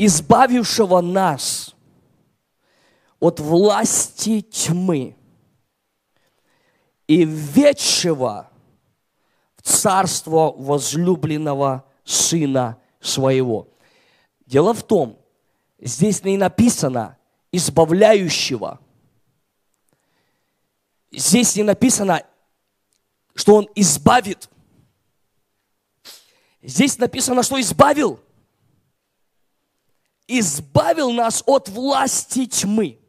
избавившего нас от власти тьмы и ведшего в царство возлюбленного Сына Своего. Дело в том, здесь не написано избавляющего. Здесь не написано, что Он избавит. Здесь написано, что избавил. Избавил нас от власти тьмы.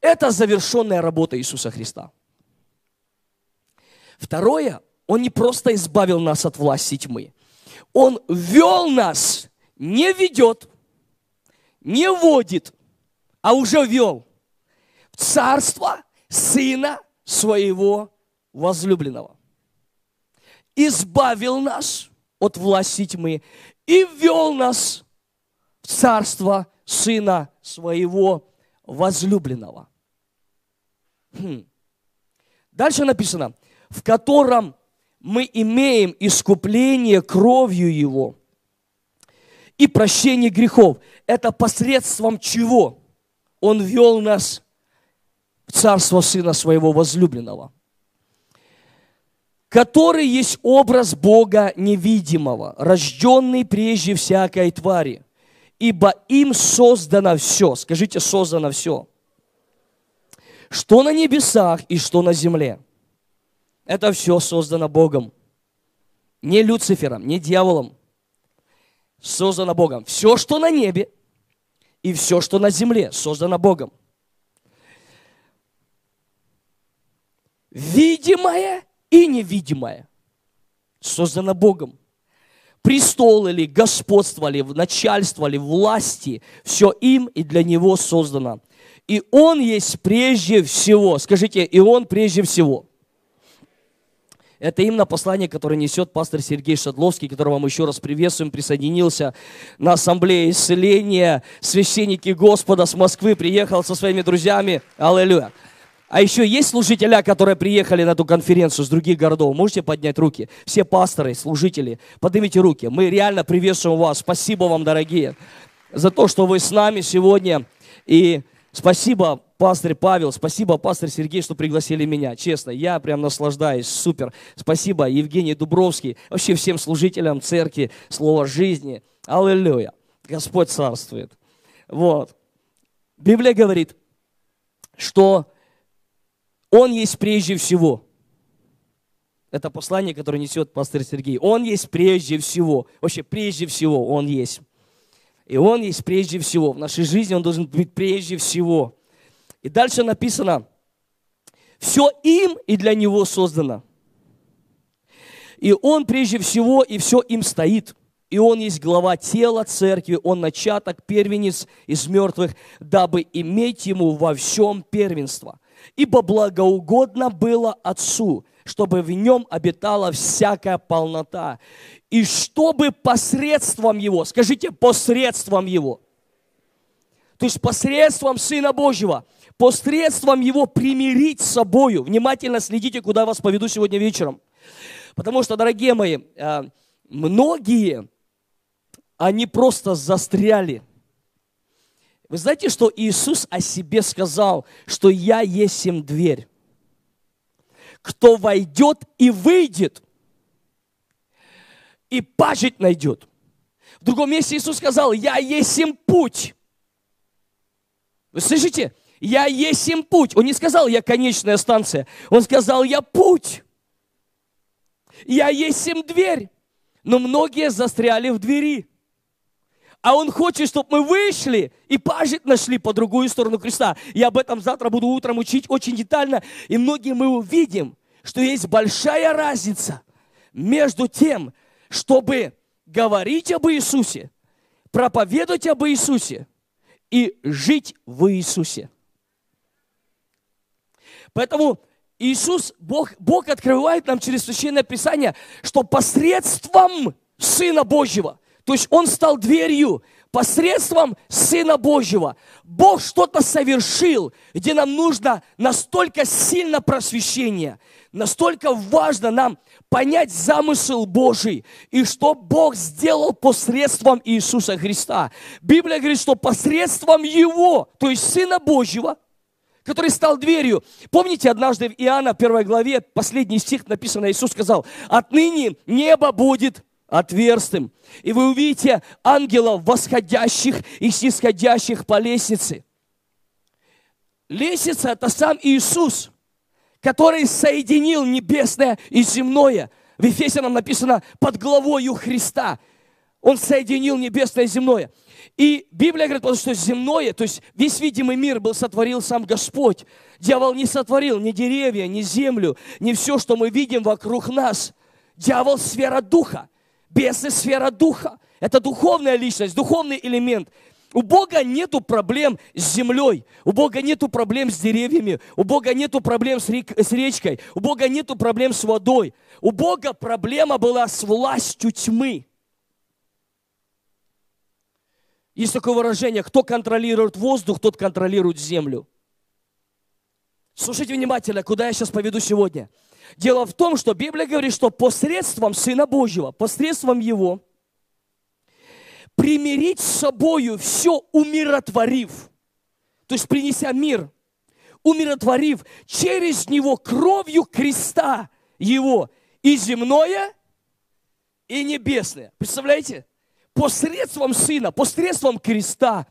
Это завершенная работа Иисуса Христа. Второе, Он не просто избавил нас от власти тьмы. Он вел нас, не ведет, не водит, а уже вел в царство Сына Своего возлюбленного. Избавил нас от власти тьмы и ввел нас в царство Сына Своего возлюбленного. Хм. Дальше написано, в котором мы имеем искупление кровью Его и прощение грехов. Это посредством чего? Он вел нас в царство Сына Своего возлюбленного, который есть образ Бога невидимого, рожденный прежде всякой твари, ибо им создано все. Скажите, создано все что на небесах и что на земле. Это все создано Богом. Не Люцифером, не дьяволом. Создано Богом. Все, что на небе и все, что на земле, создано Богом. Видимое и невидимое создано Богом. Престол или господство ли, начальство ли, власти, все им и для него создано – и Он есть прежде всего. Скажите, и Он прежде всего. Это именно послание, которое несет пастор Сергей Шадловский, которого мы еще раз приветствуем, присоединился на ассамблее исцеления. Священники Господа с Москвы приехал со своими друзьями. Аллилуйя. А еще есть служителя, которые приехали на эту конференцию с других городов? Можете поднять руки? Все пасторы, служители, поднимите руки. Мы реально приветствуем вас. Спасибо вам, дорогие, за то, что вы с нами сегодня. И Спасибо, пастор Павел, спасибо, пастор Сергей, что пригласили меня. Честно, я прям наслаждаюсь, супер. Спасибо, Евгений Дубровский, вообще всем служителям церкви, слова жизни. Аллилуйя. Господь царствует. Вот. Библия говорит, что Он есть прежде всего. Это послание, которое несет пастор Сергей. Он есть прежде всего. Вообще, прежде всего Он есть. И Он есть прежде всего. В нашей жизни Он должен быть прежде всего. И дальше написано, все им и для Него создано. И Он прежде всего, и все им стоит. И Он есть глава тела церкви, Он начаток, первенец из мертвых, дабы иметь Ему во всем первенство. Ибо благоугодно было Отцу, чтобы в нем обитала всякая полнота и чтобы посредством Его, скажите, посредством Его, то есть посредством Сына Божьего, посредством Его примирить с собою. Внимательно следите, куда я вас поведу сегодня вечером. Потому что, дорогие мои, э, многие, они просто застряли. Вы знаете, что Иисус о себе сказал, что «Я есть им дверь». Кто войдет и выйдет – и пажить найдет. В другом месте Иисус сказал, я есть им путь. Вы слышите? Я есть им путь. Он не сказал, я конечная станция. Он сказал, я путь. Я есть им дверь. Но многие застряли в двери. А Он хочет, чтобы мы вышли и пажить нашли по другую сторону креста. Я об этом завтра буду утром учить очень детально. И многие мы увидим, что есть большая разница между тем, чтобы говорить об Иисусе, проповедовать об Иисусе и жить в Иисусе. Поэтому Иисус, Бог, Бог открывает нам через Священное Писание, что посредством Сына Божьего, то есть Он стал дверью, посредством Сына Божьего Бог что-то совершил, где нам нужно настолько сильно просвещение, настолько важно нам понять замысел Божий и что Бог сделал посредством Иисуса Христа. Библия говорит, что посредством Его, то есть Сына Божьего, который стал дверью. Помните, однажды в Иоанна, первой главе, последний стих написано, Иисус сказал, «Отныне небо будет отверстым, и вы увидите ангелов, восходящих и снисходящих по лестнице». Лестница – это сам Иисус, который соединил небесное и земное. В Ефесянам написано «под главою Христа». Он соединил небесное и земное – и Библия говорит, потому что земное, то есть весь видимый мир был сотворил сам Господь. Дьявол не сотворил ни деревья, ни землю, ни все, что мы видим вокруг нас. Дьявол – сфера духа, бесы – сфера духа. Это духовная личность, духовный элемент. У Бога нету проблем с землей, у Бога нету проблем с деревьями, у Бога нету проблем с, рек, с речкой, у Бога нету проблем с водой. У Бога проблема была с властью тьмы. Есть такое выражение, кто контролирует воздух, тот контролирует землю. Слушайте внимательно, куда я сейчас поведу сегодня. Дело в том, что Библия говорит, что посредством Сына Божьего, посредством Его, примирить с собою все умиротворив, то есть принеся мир, умиротворив через Него кровью креста Его и земное, и небесное. Представляете? посредством Сына, посредством креста,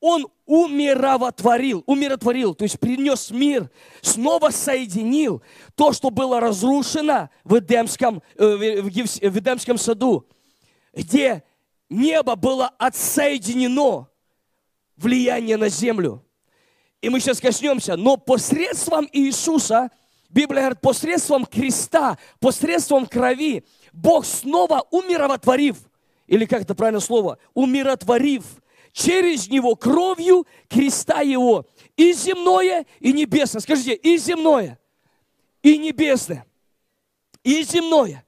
Он умиротворил, умиротворил, то есть принес мир, снова соединил то, что было разрушено в Эдемском, э, в Эдемском саду, где небо было отсоединено влияние на землю. И мы сейчас коснемся, но посредством Иисуса, Библия говорит, посредством креста, посредством крови, Бог снова умиротворив или как это правильное слово, умиротворив через него кровью креста его и земное, и небесное. Скажите, и земное, и небесное, и земное,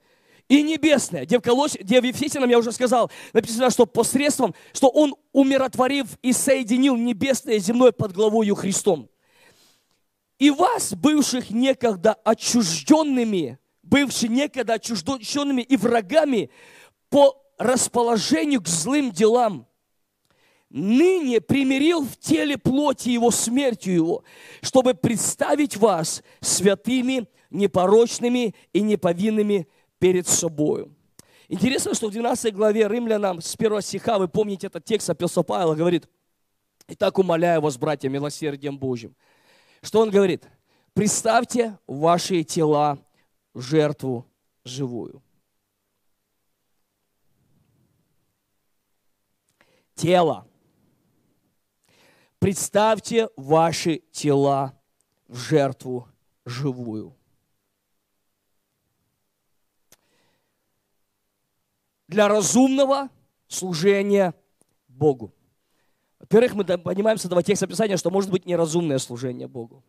и небесное. Где в, Колос... где я уже сказал, написано, что посредством, что он умиротворив и соединил небесное и земное под главою Христом. И вас, бывших некогда отчужденными, бывших некогда отчужденными и врагами, по расположению к злым делам, ныне примирил в теле плоти его смертью его, чтобы представить вас святыми, непорочными и неповинными перед собою. Интересно, что в 12 главе Римлянам с 1 стиха, вы помните этот текст, апостол Павел говорит, «Итак, умоляю вас, братья, милосердием Божьим». Что он говорит? «Представьте ваши тела жертву живую». тело. Представьте ваши тела в жертву живую. Для разумного служения Богу. Во-первых, мы понимаем с этого текста Писания, что может быть неразумное служение Богу.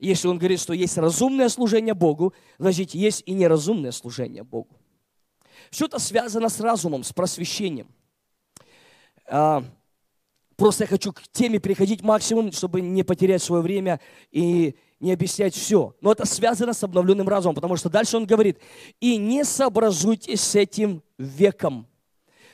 Если он говорит, что есть разумное служение Богу, значит, есть и неразумное служение Богу. Все это связано с разумом, с просвещением – а, просто я хочу к теме переходить максимум, чтобы не потерять свое время и не объяснять все. Но это связано с обновленным разумом, потому что дальше он говорит, и не сообразуйтесь с этим веком,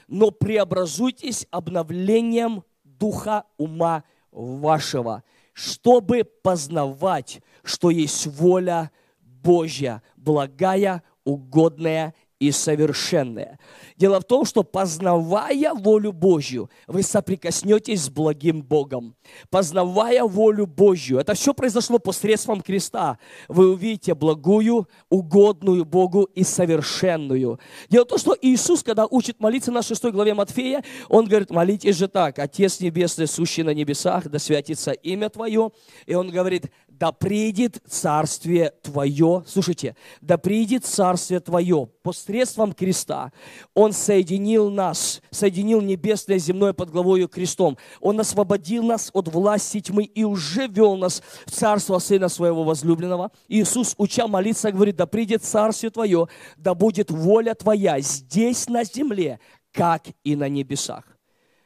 но преобразуйтесь обновлением духа ума вашего, чтобы познавать, что есть воля Божья, благая, угодная и совершенное. Дело в том, что познавая волю Божью, вы соприкоснетесь с благим Богом. Познавая волю Божью, это все произошло посредством креста. Вы увидите благую, угодную Богу и совершенную. Дело в том, что Иисус, когда учит молиться на 6 главе Матфея, Он говорит, молитесь же так, Отец Небесный, сущий на небесах, да святится имя Твое. И Он говорит, да придет Царствие Твое, слушайте, да придет Царствие Твое посредством креста. Он соединил нас, соединил небесное и земное под главою крестом. Он освободил нас от власти тьмы и уже вел нас в Царство Сына Своего возлюбленного. Иисус, уча молиться, говорит, да придет Царствие Твое, да будет воля Твоя здесь на земле, как и на небесах.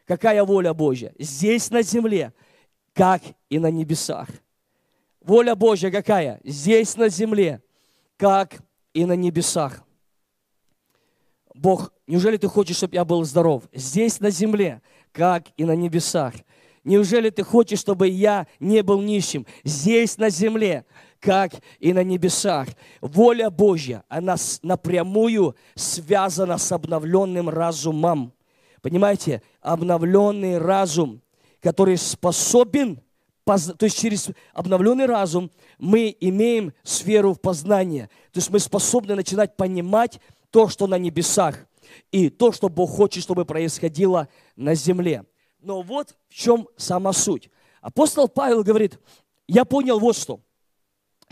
Какая воля Божья? Здесь на земле, как и на небесах. Воля Божья какая? Здесь на земле, как и на небесах. Бог, неужели ты хочешь, чтобы я был здоров? Здесь на земле, как и на небесах. Неужели ты хочешь, чтобы я не был нищим? Здесь на земле, как и на небесах. Воля Божья, она напрямую связана с обновленным разумом. Понимаете, обновленный разум, который способен, то есть через обновленный разум мы имеем сферу в познание. То есть мы способны начинать понимать то, что на небесах, и то, что Бог хочет, чтобы происходило на земле. Но вот в чем сама суть. Апостол Павел говорит, я понял вот что –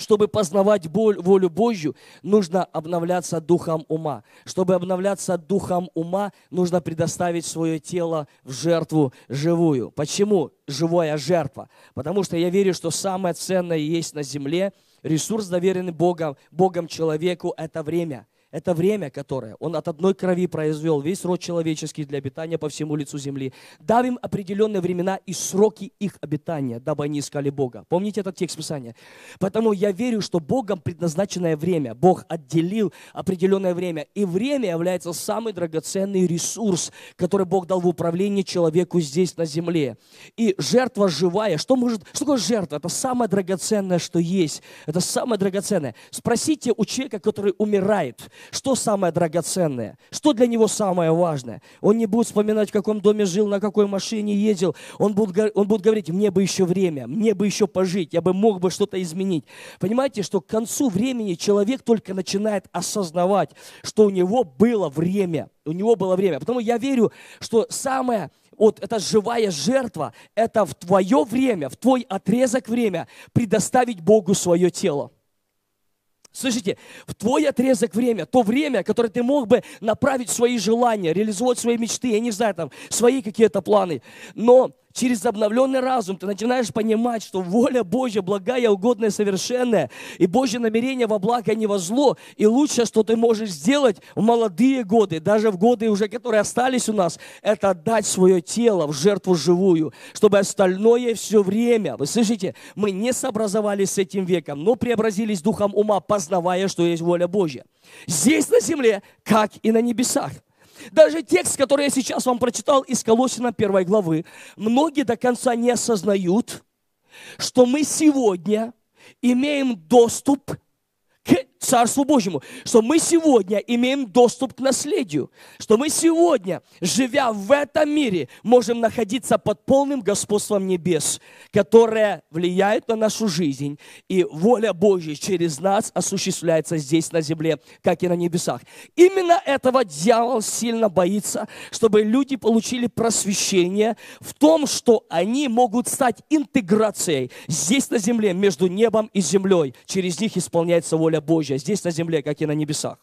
чтобы познавать боль, волю Божью, нужно обновляться духом ума. Чтобы обновляться духом ума, нужно предоставить свое тело в жертву живую. Почему живая жертва? Потому что я верю, что самое ценное есть на земле, ресурс, доверенный Богом, Богом человеку, это время – это время, которое Он от одной крови произвел весь род человеческий для обитания по всему лицу земли. Дав им определенные времена и сроки их обитания, дабы они искали Бога. Помните этот текст Писания? Поэтому я верю, что Богом предназначенное время, Бог отделил определенное время. И время является самый драгоценный ресурс, который Бог дал в управление человеку здесь на земле. И жертва живая, что может, что такое жертва? Это самое драгоценное, что есть. Это самое драгоценное. Спросите у человека, который умирает, что самое драгоценное? Что для него самое важное? Он не будет вспоминать, в каком доме жил, на какой машине ездил. Он будет, он будет говорить, мне бы еще время, мне бы еще пожить, я бы мог бы что-то изменить. Понимаете, что к концу времени человек только начинает осознавать, что у него было время. У него было время. Потому я верю, что самое вот эта живая жертва, это в твое время, в твой отрезок время предоставить Богу свое тело. Слышите, в твой отрезок время, то время, которое ты мог бы направить свои желания, реализовать свои мечты, я не знаю, там, свои какие-то планы. Но через обновленный разум ты начинаешь понимать, что воля Божья благая, угодная, совершенная, и Божье намерение во благо, а не во зло. И лучшее, что ты можешь сделать в молодые годы, даже в годы уже, которые остались у нас, это отдать свое тело в жертву живую, чтобы остальное все время, вы слышите, мы не сообразовались с этим веком, но преобразились духом ума, познавая, что есть воля Божья. Здесь на земле, как и на небесах. Даже текст, который я сейчас вам прочитал из Колосина первой главы, многие до конца не осознают, что мы сегодня имеем доступ к Царству Божьему, что мы сегодня имеем доступ к наследию, что мы сегодня, живя в этом мире, можем находиться под полным господством небес, которое влияет на нашу жизнь, и воля Божья через нас осуществляется здесь на земле, как и на небесах. Именно этого дьявол сильно боится, чтобы люди получили просвещение в том, что они могут стать интеграцией здесь на земле между небом и землей. Через них исполняется воля Божья. Божья здесь на земле, как и на небесах.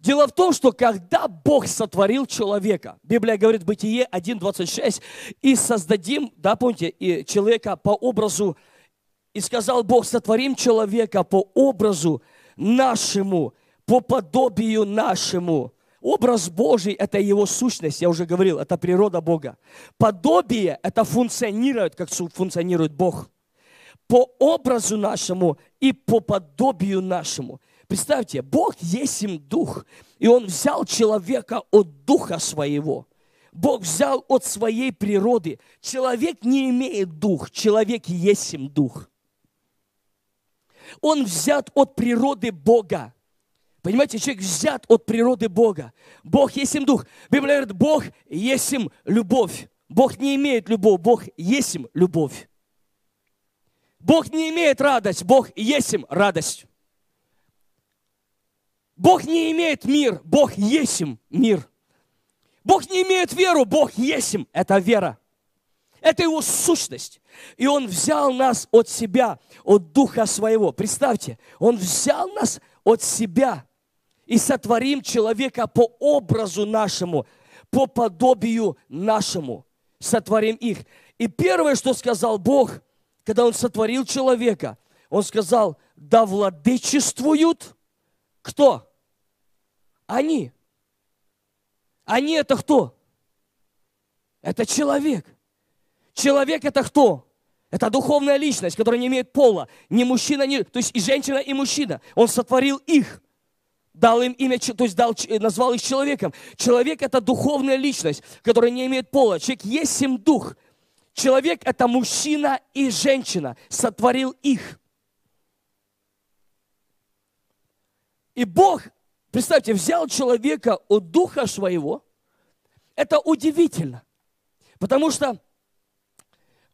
Дело в том, что когда Бог сотворил человека, Библия говорит, Бытие 1.26, и создадим, да, помните, и человека по образу, и сказал Бог, сотворим человека по образу нашему, по подобию нашему. Образ Божий – это его сущность, я уже говорил, это природа Бога. Подобие – это функционирует, как функционирует Бог по образу нашему и по подобию нашему. Представьте, Бог есть им дух, и Он взял человека от духа своего. Бог взял от своей природы. Человек не имеет дух, человек есть им дух. Он взят от природы Бога. Понимаете, человек взят от природы Бога. Бог есть им дух. Библия говорит, Бог есть им любовь. Бог не имеет любовь, Бог есть им любовь. Бог не имеет радость, Бог есть им радость. Бог не имеет мир, Бог есть им мир. Бог не имеет веру, Бог есть им, это вера. Это его сущность. И он взял нас от себя, от духа своего. Представьте, он взял нас от себя и сотворим человека по образу нашему, по подобию нашему. Сотворим их. И первое, что сказал Бог – когда Он сотворил человека, Он сказал, да владычествуют кто? Они. Они это кто? Это человек. Человек это кто? Это духовная личность, которая не имеет пола. Ни мужчина, ни... То есть и женщина, и мужчина. Он сотворил их. Дал им имя, то есть дал, назвал их человеком. Человек – это духовная личность, которая не имеет пола. Человек есть им дух. Человек – это мужчина и женщина. Сотворил их. И Бог, представьте, взял человека от духа своего. Это удивительно. Потому что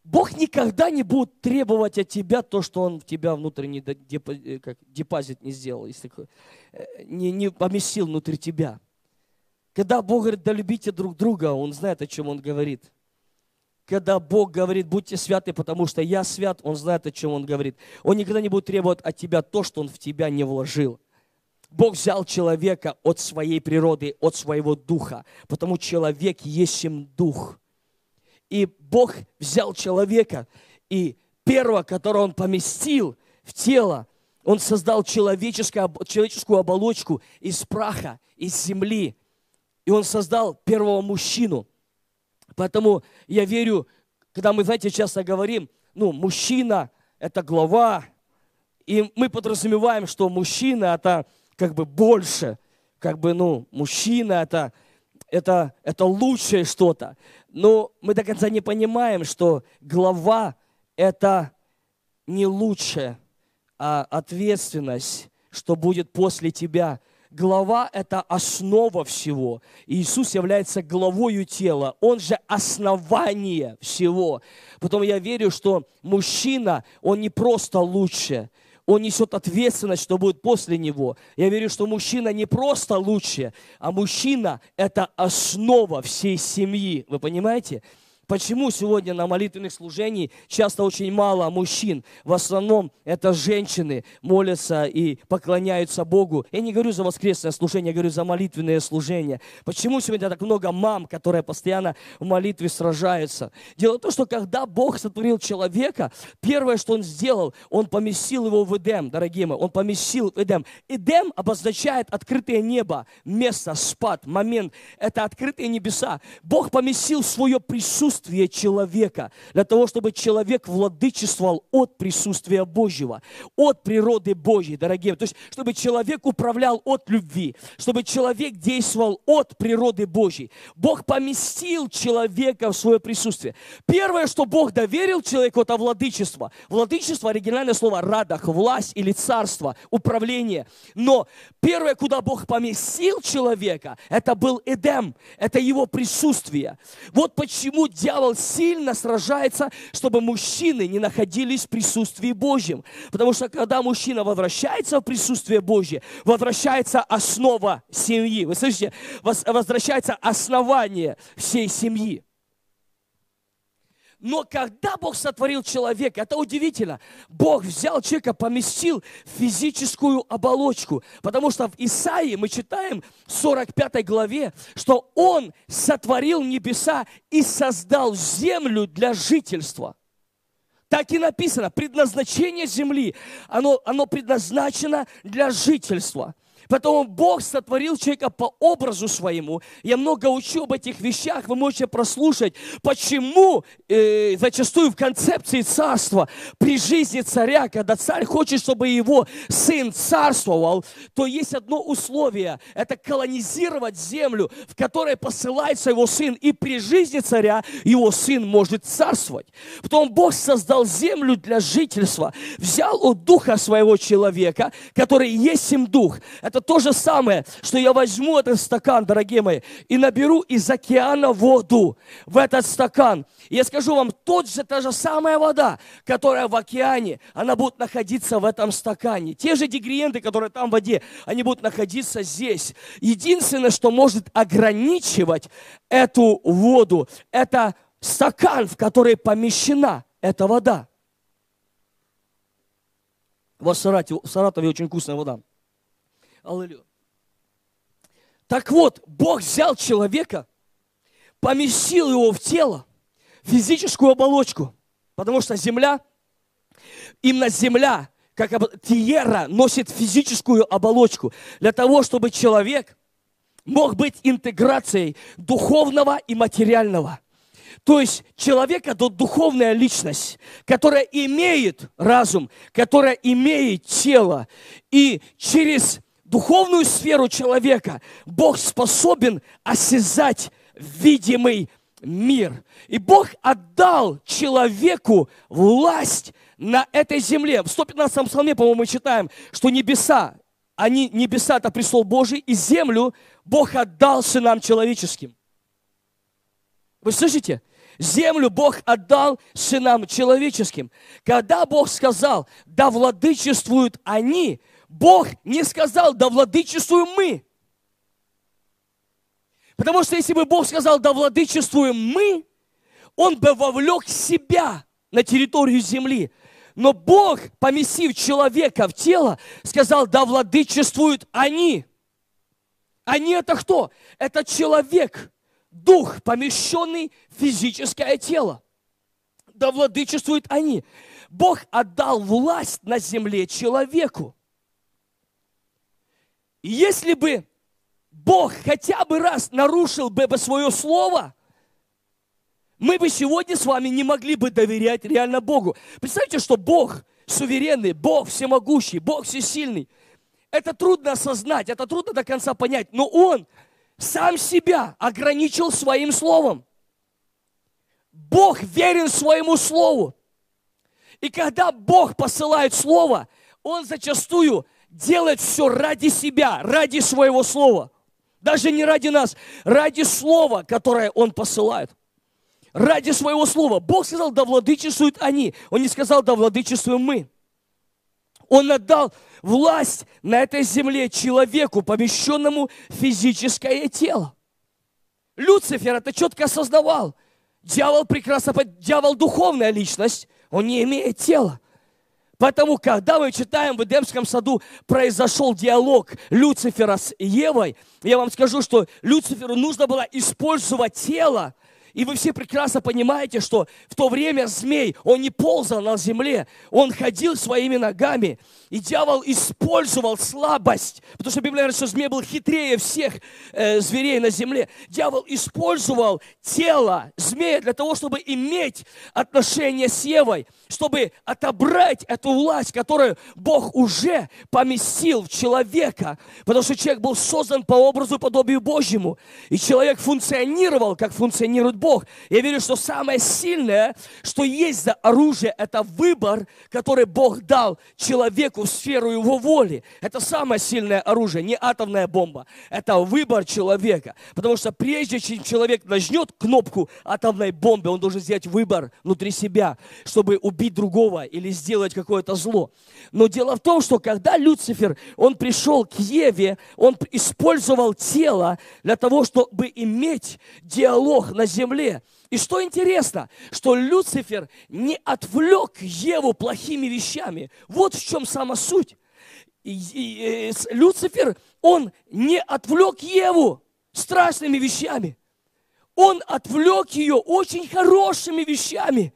Бог никогда не будет требовать от тебя то, что Он в тебя внутренний э, как, депозит не сделал, если э, не, не поместил внутри тебя. Когда Бог говорит, да любите друг друга, Он знает, о чем Он говорит. Когда Бог говорит, будьте святы, потому что я свят, Он знает, о чем Он говорит. Он никогда не будет требовать от тебя то, что Он в тебя не вложил. Бог взял человека от своей природы, от своего духа, потому человек есть им дух. И Бог взял человека, и первого, которого Он поместил в тело, Он создал человеческую, оболочку из праха, из земли. И Он создал первого мужчину. Поэтому я верю, когда мы, знаете, часто говорим, ну, мужчина – это глава, и мы подразумеваем, что мужчина – это как бы больше, как бы, ну, мужчина это, это, это лучшее что-то. Но мы до конца не понимаем, что глава это не лучшее, а ответственность, что будет после тебя. Глава – это основа всего. Иисус является главою тела. Он же основание всего. Потом я верю, что мужчина, он не просто лучше – он несет ответственность, что будет после него. Я верю, что мужчина не просто лучше, а мужчина – это основа всей семьи. Вы понимаете? Почему сегодня на молитвенных служениях часто очень мало мужчин? В основном это женщины молятся и поклоняются Богу. Я не говорю за воскресное служение, я говорю за молитвенное служение. Почему сегодня так много мам, которые постоянно в молитве сражаются? Дело в том, что когда Бог сотворил человека, первое, что Он сделал, Он поместил его в Эдем, дорогие мои, Он поместил в Эдем. Эдем обозначает открытое небо, место, спад, момент. Это открытые небеса. Бог поместил свое присутствие присутствие человека, для того, чтобы человек владычествовал от присутствия Божьего, от природы Божьей, дорогие. То есть, чтобы человек управлял от любви, чтобы человек действовал от природы Божьей. Бог поместил человека в свое присутствие. Первое, что Бог доверил человеку, это владычество. Владычество, оригинальное слово радах, власть или царство, управление. Но первое, куда Бог поместил человека, это был Эдем, это его присутствие. Вот почему дьявол сильно сражается, чтобы мужчины не находились в присутствии Божьем. Потому что когда мужчина возвращается в присутствие Божье, возвращается основа семьи. Вы слышите? Возвращается основание всей семьи. Но когда Бог сотворил человека, это удивительно, Бог взял человека, поместил в физическую оболочку. Потому что в Исаии мы читаем в 45 главе, что Он сотворил небеса и создал землю для жительства. Так и написано, предназначение земли, оно, оно предназначено для жительства. Поэтому Бог сотворил человека по образу своему. Я много учу об этих вещах, вы можете прослушать, почему э, зачастую в концепции царства при жизни царя, когда царь хочет, чтобы его сын царствовал, то есть одно условие, это колонизировать землю, в которой посылается его сын, и при жизни царя его сын может царствовать. Потом Бог создал землю для жительства, взял от духа своего человека, который есть им дух. Это это то же самое, что я возьму этот стакан, дорогие мои, и наберу из океана воду в этот стакан. Я скажу вам, тот же, та же самая вода, которая в океане, она будет находиться в этом стакане. Те же дегриенты, которые там в воде, они будут находиться здесь. Единственное, что может ограничивать эту воду, это стакан, в который помещена эта вода. В Саратове, в Саратове очень вкусная вода. Аллилуйя. Так вот, Бог взял человека, поместил его в тело, физическую оболочку, потому что земля, именно земля, как тиера, носит физическую оболочку, для того, чтобы человек мог быть интеграцией духовного и материального. То есть человек это духовная личность, которая имеет разум, которая имеет тело. И через духовную сферу человека Бог способен осязать видимый мир. И Бог отдал человеку власть на этой земле. В 115-м псалме, по-моему, мы читаем, что небеса, они, небеса это престол Божий, и землю Бог отдал сынам человеческим. Вы слышите? Землю Бог отдал сынам человеческим. Когда Бог сказал, да владычествуют они, Бог не сказал, да владычествуем мы. Потому что если бы Бог сказал, да владычествуем мы, Он бы вовлек себя на территорию земли. Но Бог, поместив человека в тело, сказал, да владычествуют они. Они это кто? Это человек, дух, помещенный в физическое тело. Да владычествуют они. Бог отдал власть на земле человеку. Если бы Бог хотя бы раз нарушил бы свое слово, мы бы сегодня с вами не могли бы доверять реально Богу. Представьте, что Бог суверенный, Бог всемогущий, Бог всесильный. Это трудно осознать, это трудно до конца понять, но Он сам себя ограничил своим словом. Бог верен своему слову. И когда Бог посылает слово, Он зачастую делает все ради себя, ради своего слова. Даже не ради нас, ради слова, которое Он посылает. Ради своего слова. Бог сказал, да владычествуют они. Он не сказал, да владычествуем мы. Он отдал власть на этой земле человеку, помещенному в физическое тело. Люцифер это четко осознавал. Дьявол прекрасно, дьявол духовная личность, он не имеет тела. Поэтому, когда мы читаем в Эдемском саду, произошел диалог Люцифера с Евой, я вам скажу, что Люциферу нужно было использовать тело, и вы все прекрасно понимаете, что в то время змей, он не ползал на земле, он ходил своими ногами. И дьявол использовал слабость, потому что Библия говорит, что змей был хитрее всех э, зверей на земле. Дьявол использовал тело змея для того, чтобы иметь отношение с Евой, чтобы отобрать эту власть, которую Бог уже поместил в человека, потому что человек был создан по образу и подобию Божьему, и человек функционировал, как функционирует Бог. Я верю, что самое сильное, что есть за оружие, это выбор, который Бог дал человеку, человеку в сферу его воли. Это самое сильное оружие, не атомная бомба. Это выбор человека. Потому что прежде чем человек нажмет кнопку атомной бомбы, он должен сделать выбор внутри себя, чтобы убить другого или сделать какое-то зло. Но дело в том, что когда Люцифер, он пришел к Еве, он использовал тело для того, чтобы иметь диалог на земле. И что интересно, что Люцифер не отвлек Еву плохими вещами. Вот в чем сама суть. И, и, и, Люцифер, он не отвлек Еву страшными вещами. Он отвлек ее очень хорошими вещами.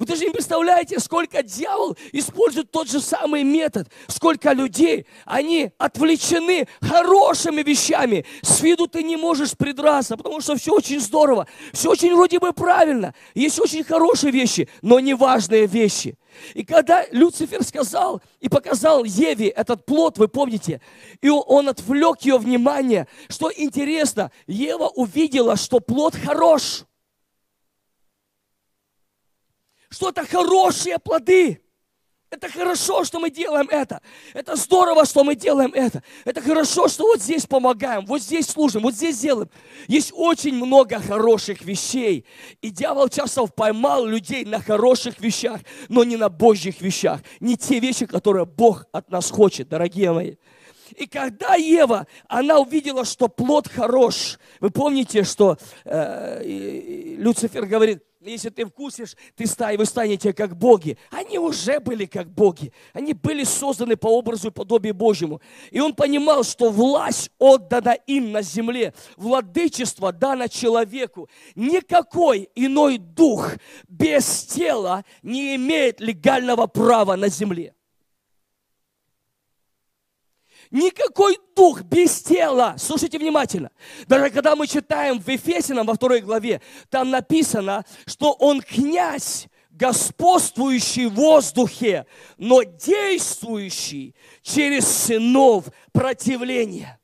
Вы даже не представляете, сколько дьявол использует тот же самый метод, сколько людей, они отвлечены хорошими вещами. С виду ты не можешь придраться, потому что все очень здорово, все очень вроде бы правильно. Есть очень хорошие вещи, но неважные вещи. И когда Люцифер сказал и показал Еве этот плод, вы помните, и он отвлек ее внимание, что интересно, Ева увидела, что плод хорош – что это хорошие плоды. Это хорошо, что мы делаем это. Это здорово, что мы делаем это. Это хорошо, что вот здесь помогаем, вот здесь служим, вот здесь делаем. Есть очень много хороших вещей. И дьявол часто поймал людей на хороших вещах, но не на Божьих вещах. Не те вещи, которые Бог от нас хочет, дорогие мои. И когда Ева, она увидела, что плод хорош, вы помните, что э, Люцифер говорит, если ты вкусишь, ты стай, вы станете как боги. Они уже были как боги. Они были созданы по образу и подобию Божьему. И он понимал, что власть отдана им на земле. Владычество дано человеку. Никакой иной дух без тела не имеет легального права на земле. Никакой дух без тела. Слушайте внимательно. Даже когда мы читаем в Ефесином во второй главе, там написано, что он князь, господствующий в воздухе, но действующий через сынов противления.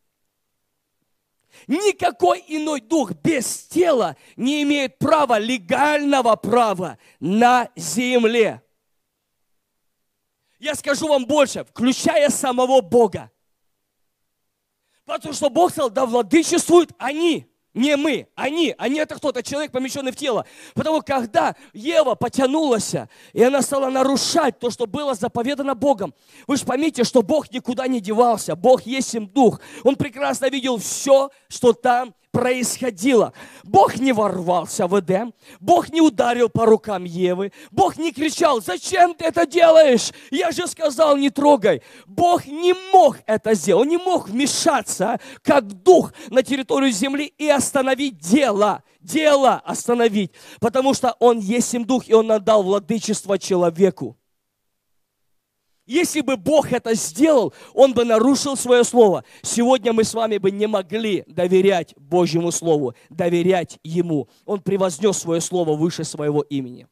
Никакой иной дух без тела не имеет права, легального права на земле. Я скажу вам больше, включая самого Бога. Потому что Бог сказал, да владычествуют они, не мы, они. Они это кто-то, человек, помещенный в тело. Потому когда Ева потянулась, и она стала нарушать то, что было заповедано Богом. Вы же поймите, что Бог никуда не девался. Бог есть им дух. Он прекрасно видел все, что там происходило. Бог не ворвался в Эдем, Бог не ударил по рукам Евы, Бог не кричал, зачем ты это делаешь? Я же сказал, не трогай. Бог не мог это сделать, он не мог вмешаться, как дух на территорию земли и остановить дело, дело остановить, потому что он есть им дух, и он отдал владычество человеку. Если бы Бог это сделал, Он бы нарушил свое слово. Сегодня мы с вами бы не могли доверять Божьему Слову, доверять Ему. Он превознес свое слово выше своего имени.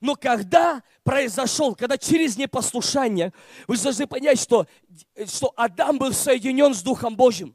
Но когда произошел, когда через непослушание, вы должны понять, что, что Адам был соединен с Духом Божьим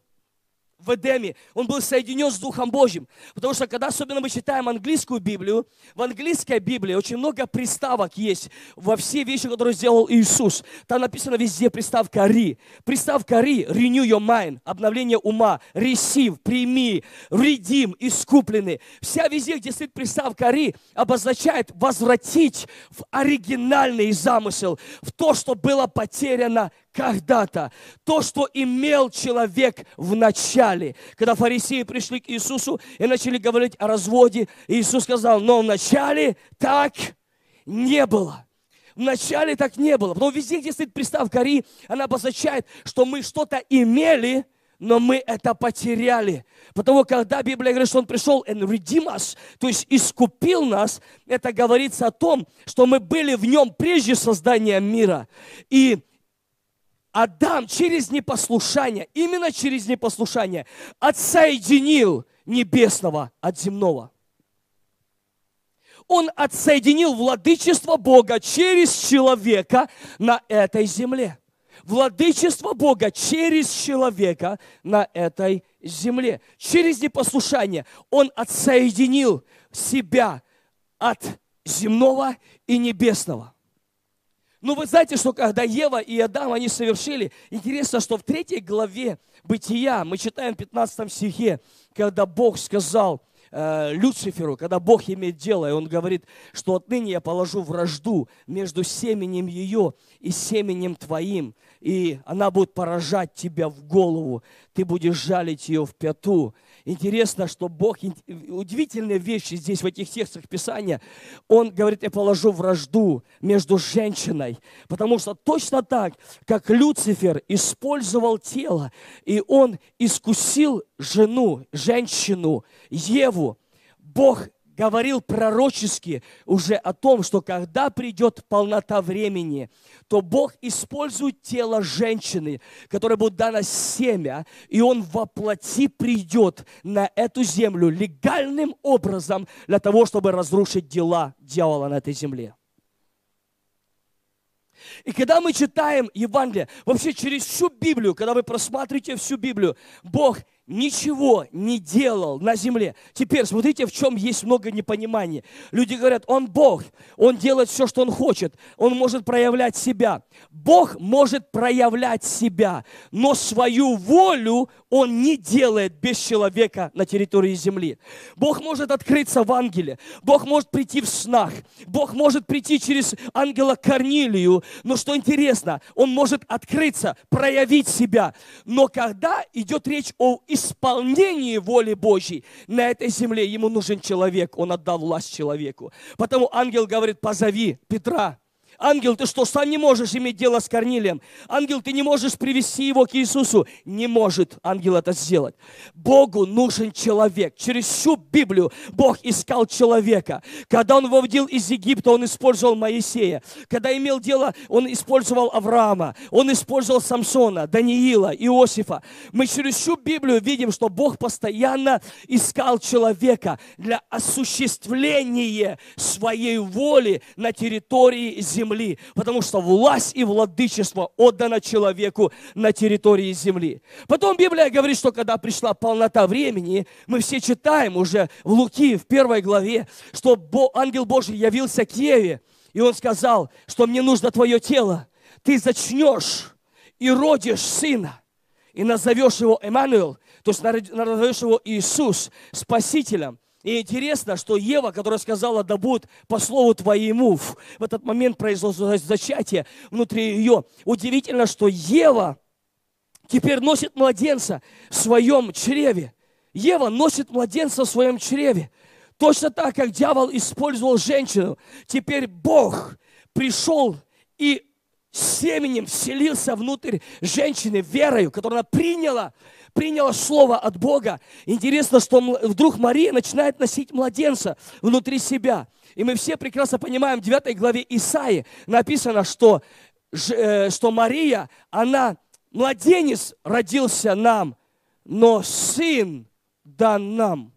в Эдеме, он был соединен с Духом Божьим. Потому что, когда особенно мы читаем английскую Библию, в английской Библии очень много приставок есть во все вещи, которые сделал Иисус. Там написано везде приставка «ри». Приставка «ри» – renew your mind, обновление ума, receive, прими, redeem, искупленный. Вся везде, где стоит приставка «ри», обозначает возвратить в оригинальный замысел, в то, что было потеряно когда-то то, что имел человек в начале. Когда фарисеи пришли к Иисусу и начали говорить о разводе, Иисус сказал, но в начале так не было. В начале так не было. Но везде, где стоит приставка «ри», она обозначает, что мы что-то имели, но мы это потеряли. Потому когда Библия говорит, что Он пришел and redeem us, то есть искупил нас, это говорится о том, что мы были в Нем прежде создания мира. И Адам через непослушание, именно через непослушание, отсоединил небесного от земного. Он отсоединил владычество Бога через человека на этой земле. Владычество Бога через человека на этой земле. Через непослушание Он отсоединил себя от земного и небесного. Но вы знаете, что когда Ева и Адам, они совершили, интересно, что в третьей главе Бытия, мы читаем в 15 стихе, когда Бог сказал э, Люциферу, когда Бог имеет дело, и он говорит, что отныне я положу вражду между семенем ее и семенем твоим, и она будет поражать тебя в голову, ты будешь жалить ее в пяту. Интересно, что Бог, удивительные вещи здесь, в этих текстах Писания, Он говорит, я положу вражду между женщиной, потому что точно так, как Люцифер использовал тело, и он искусил жену, женщину, Еву, Бог говорил пророчески уже о том, что когда придет полнота времени, то Бог использует тело женщины, которое будет дано семя, и Он воплоти придет на эту землю легальным образом для того, чтобы разрушить дела дьявола на этой земле. И когда мы читаем Евангелие, вообще через всю Библию, когда вы просматриваете всю Библию, Бог ничего не делал на земле. Теперь смотрите, в чем есть много непонимания. Люди говорят, Он Бог, Он делает все, что Он хочет, Он может проявлять себя. Бог может проявлять себя, но свою волю Он не делает без человека на территории земли. Бог может открыться в ангеле, Бог может прийти в снах, Бог может прийти через ангела Корнилию, но что интересно, Он может открыться, проявить себя. Но когда идет речь о исполнении воли Божьей на этой земле ему нужен человек. Он отдал власть человеку. Потому ангел говорит, позови Петра. Ангел, ты что, сам не можешь иметь дело с Корнилием? Ангел, ты не можешь привести его к Иисусу? Не может ангел это сделать. Богу нужен человек. Через всю Библию Бог искал человека. Когда он выводил из Египта, он использовал Моисея. Когда имел дело, он использовал Авраама. Он использовал Самсона, Даниила, Иосифа. Мы через всю Библию видим, что Бог постоянно искал человека для осуществления своей воли на территории земли, потому что власть и владычество отдано человеку на территории земли. Потом Библия говорит, что когда пришла полнота времени, мы все читаем уже в Луки, в первой главе, что ангел Божий явился к Еве, и он сказал, что мне нужно твое тело, ты зачнешь и родишь сына, и назовешь его Эммануил, то есть назовешь его Иисус, Спасителем. И интересно, что Ева, которая сказала, да будет по слову твоему, в этот момент произошло зачатие внутри ее. Удивительно, что Ева теперь носит младенца в своем чреве. Ева носит младенца в своем чреве. Точно так, как дьявол использовал женщину, теперь Бог пришел и семенем вселился внутрь женщины верою, которую она приняла приняла слово от Бога. Интересно, что вдруг Мария начинает носить младенца внутри себя. И мы все прекрасно понимаем, в 9 главе Исаи написано, что, э, что Мария, она, младенец родился нам, но сын дан нам.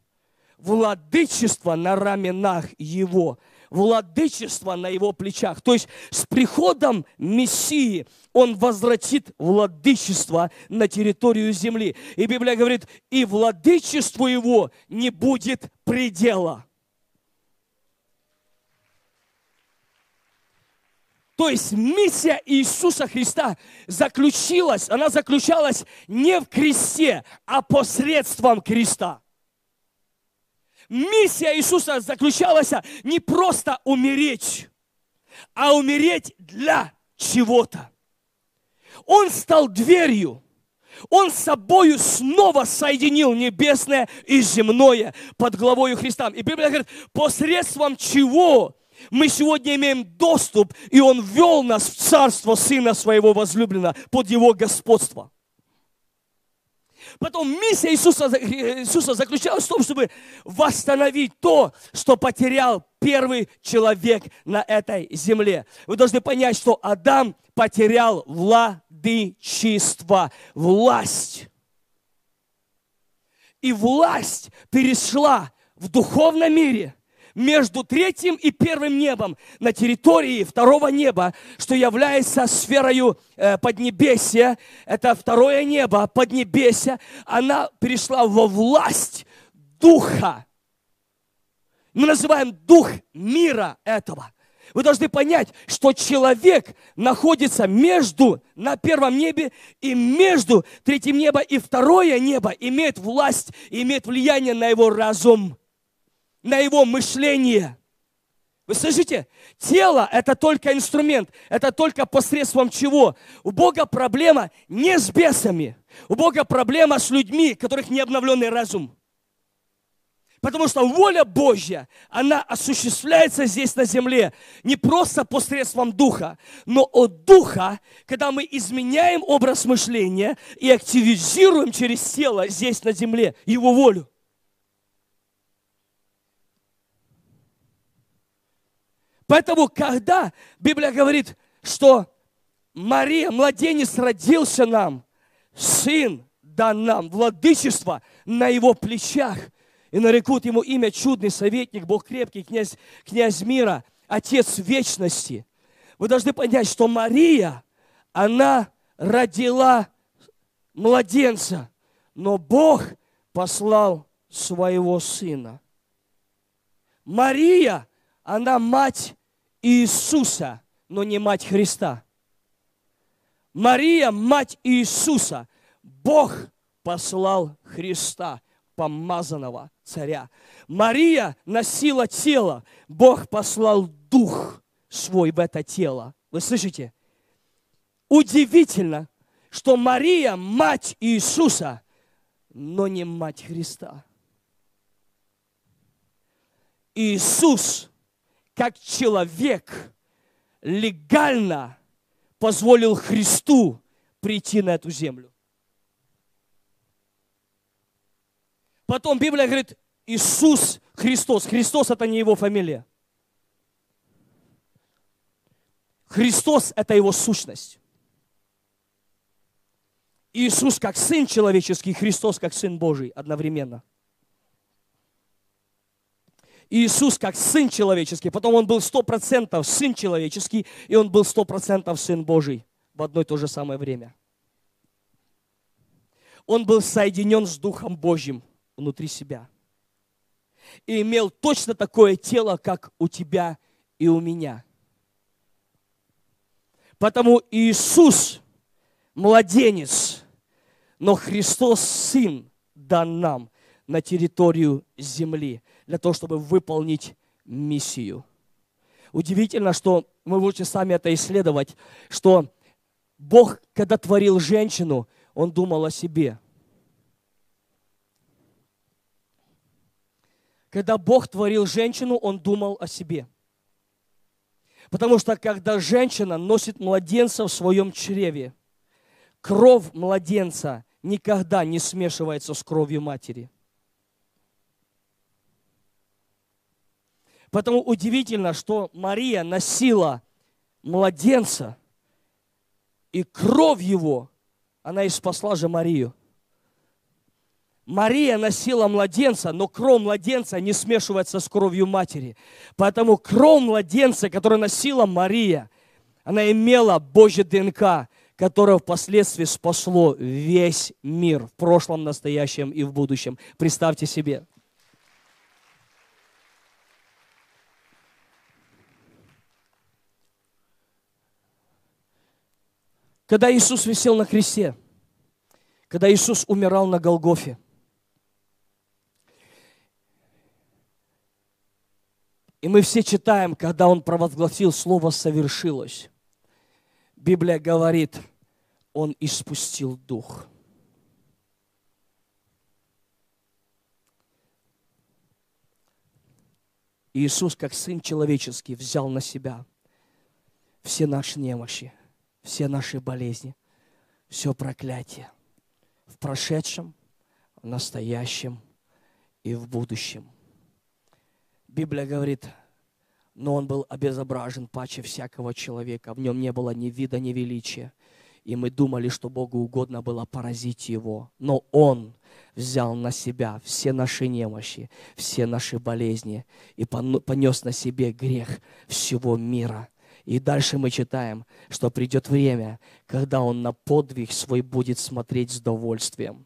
Владычество на раменах его владычество на его плечах. То есть с приходом Мессии он возвратит владычество на территорию земли. И Библия говорит, и владычеству его не будет предела. То есть миссия Иисуса Христа заключилась, она заключалась не в кресте, а посредством креста. Миссия Иисуса заключалась не просто умереть, а умереть для чего-то. Он стал дверью. Он с собою снова соединил небесное и земное под главою Христа. И Библия говорит, посредством чего мы сегодня имеем доступ, и Он ввел нас в царство Сына Своего возлюбленного под Его господство. Потом миссия Иисуса, Иисуса заключалась в том, чтобы восстановить то, что потерял первый человек на этой земле. Вы должны понять, что Адам потерял владычество, власть. И власть перешла в духовном мире – между третьим и первым небом на территории второго неба, что является сферою э, Поднебесья, это второе небо, Поднебесья, она перешла во власть Духа. Мы называем Дух мира этого. Вы должны понять, что человек находится между, на первом небе и между третьим небом и второе небо, имеет власть, имеет влияние на его разум на его мышление. Вы слышите? Тело – это только инструмент, это только посредством чего? У Бога проблема не с бесами, у Бога проблема с людьми, у которых не обновленный разум. Потому что воля Божья, она осуществляется здесь на земле не просто посредством Духа, но от Духа, когда мы изменяем образ мышления и активизируем через тело здесь на земле Его волю. Поэтому, когда Библия говорит, что Мария, младенец родился нам, сын дан нам, владычество на его плечах, и нарекут ему имя чудный советник, Бог крепкий, князь, князь мира, Отец вечности. Вы должны понять, что Мария, она родила младенца, но Бог послал своего сына. Мария, она мать Иисуса, но не мать Христа. Мария, мать Иисуса. Бог послал Христа, помазанного царя. Мария носила тело. Бог послал дух свой в это тело. Вы слышите? Удивительно, что Мария мать Иисуса, но не мать Христа. Иисус как человек, легально позволил Христу прийти на эту землю. Потом Библия говорит, Иисус Христос. Христос это не его фамилия. Христос это его сущность. Иисус как Сын человеческий, Христос как Сын Божий одновременно. Иисус как Сын человеческий, потом Он был сто процентов Сын человеческий, и Он был сто процентов Сын Божий в одно и то же самое время. Он был соединен с Духом Божьим внутри себя. И имел точно такое тело, как у тебя и у меня. Потому Иисус, младенец, но Христос Сын дан нам на территорию земли для того, чтобы выполнить миссию. Удивительно, что мы лучше сами это исследовать, что Бог, когда творил женщину, Он думал о себе. Когда Бог творил женщину, Он думал о себе. Потому что когда женщина носит младенца в своем чреве, кровь младенца никогда не смешивается с кровью матери. Потому удивительно, что Мария носила младенца, и кровь его, она и спасла же Марию. Мария носила младенца, но кровь младенца не смешивается с кровью матери. Поэтому кровь младенца, которую носила Мария, она имела Божье ДНК, которое впоследствии спасло весь мир в прошлом, настоящем и в будущем. Представьте себе. Когда Иисус висел на кресте, когда Иисус умирал на Голгофе, и мы все читаем, когда Он провозгласил слово «совершилось», Библия говорит, он испустил дух. Иисус, как Сын Человеческий, взял на себя все наши немощи, все наши болезни, все проклятие в прошедшем, в настоящем и в будущем. Библия говорит, но он был обезображен паче всякого человека. В нем не было ни вида, ни величия. И мы думали, что Богу угодно было поразить его. Но он взял на себя все наши немощи, все наши болезни и понес на себе грех всего мира. И дальше мы читаем, что придет время, когда он на подвиг свой будет смотреть с довольствием.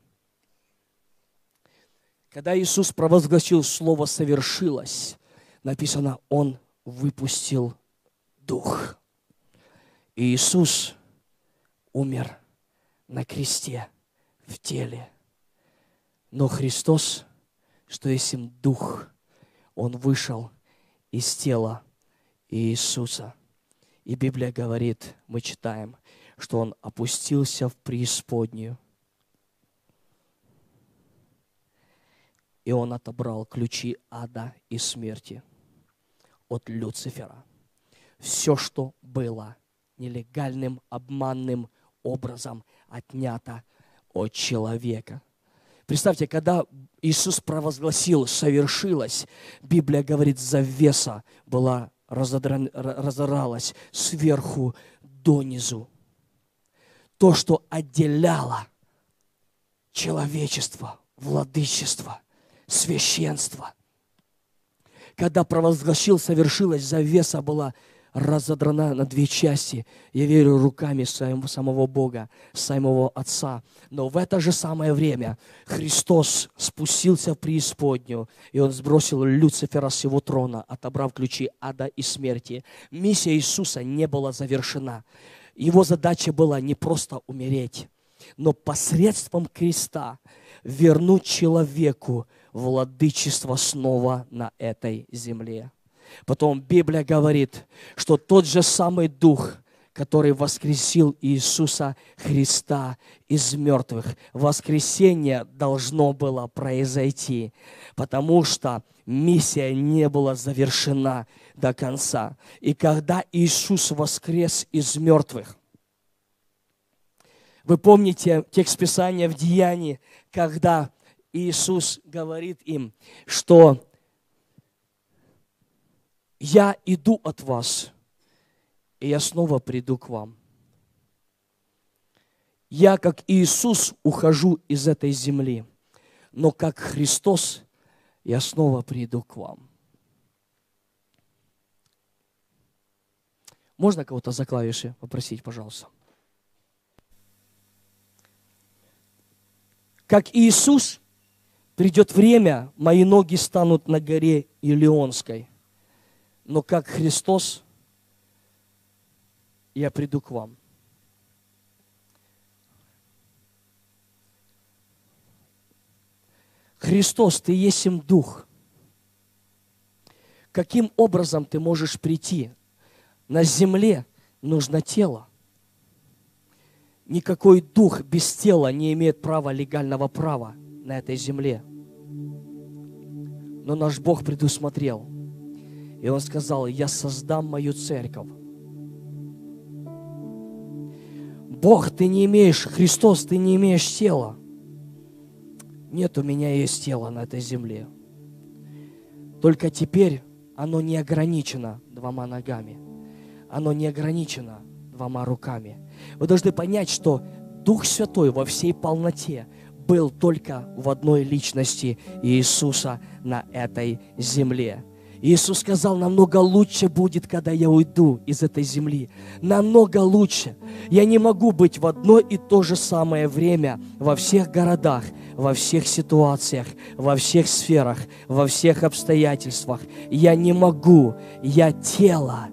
Когда Иисус провозгласил слово «совершилось», написано, Он выпустил дух. И Иисус умер на кресте в теле. Но Христос, что есть им дух, Он вышел из тела Иисуса. И Библия говорит, мы читаем, что Он опустился в преисподнюю. И Он отобрал ключи ада и смерти – от Люцифера. Все, что было нелегальным, обманным образом отнято от человека. Представьте, когда Иисус провозгласил, совершилось, Библия говорит, завеса была разодран, разоралась сверху донизу. То, что отделяло человечество, владычество, священство – когда провозгласил, совершилось, завеса была разодрана на две части. Я верю руками своего, самого Бога, самого Отца. Но в это же самое время Христос спустился в преисподнюю, и Он сбросил Люцифера с его трона, отобрав ключи ада и смерти. Миссия Иисуса не была завершена. Его задача была не просто умереть, но посредством креста вернуть человеку владычество снова на этой земле. Потом Библия говорит, что тот же самый Дух, который воскресил Иисуса Христа из мертвых. Воскресение должно было произойти, потому что миссия не была завершена до конца. И когда Иисус воскрес из мертвых, вы помните текст Писания в Деянии, когда Иисус говорит им, что я иду от вас, и я снова приду к вам. Я, как Иисус, ухожу из этой земли, но как Христос я снова приду к вам. Можно кого-то за клавиши попросить, пожалуйста? Как Иисус, придет время, мои ноги станут на горе Илионской. Но как Христос, я приду к вам. Христос, Ты есть им Дух. Каким образом Ты можешь прийти? На земле нужно тело. Никакой дух без тела не имеет права, легального права на этой земле. Но наш Бог предусмотрел. И Он сказал, я создам мою церковь. Бог, ты не имеешь, Христос, ты не имеешь тела. Нет, у меня есть тело на этой земле. Только теперь оно не ограничено двумя ногами. Оно не ограничено двумя руками. Вы должны понять, что Дух Святой во всей полноте был только в одной личности Иисуса на этой земле. Иисус сказал, намного лучше будет, когда я уйду из этой земли. Намного лучше. Я не могу быть в одно и то же самое время во всех городах, во всех ситуациях, во всех сферах, во всех обстоятельствах. Я не могу. Я тело,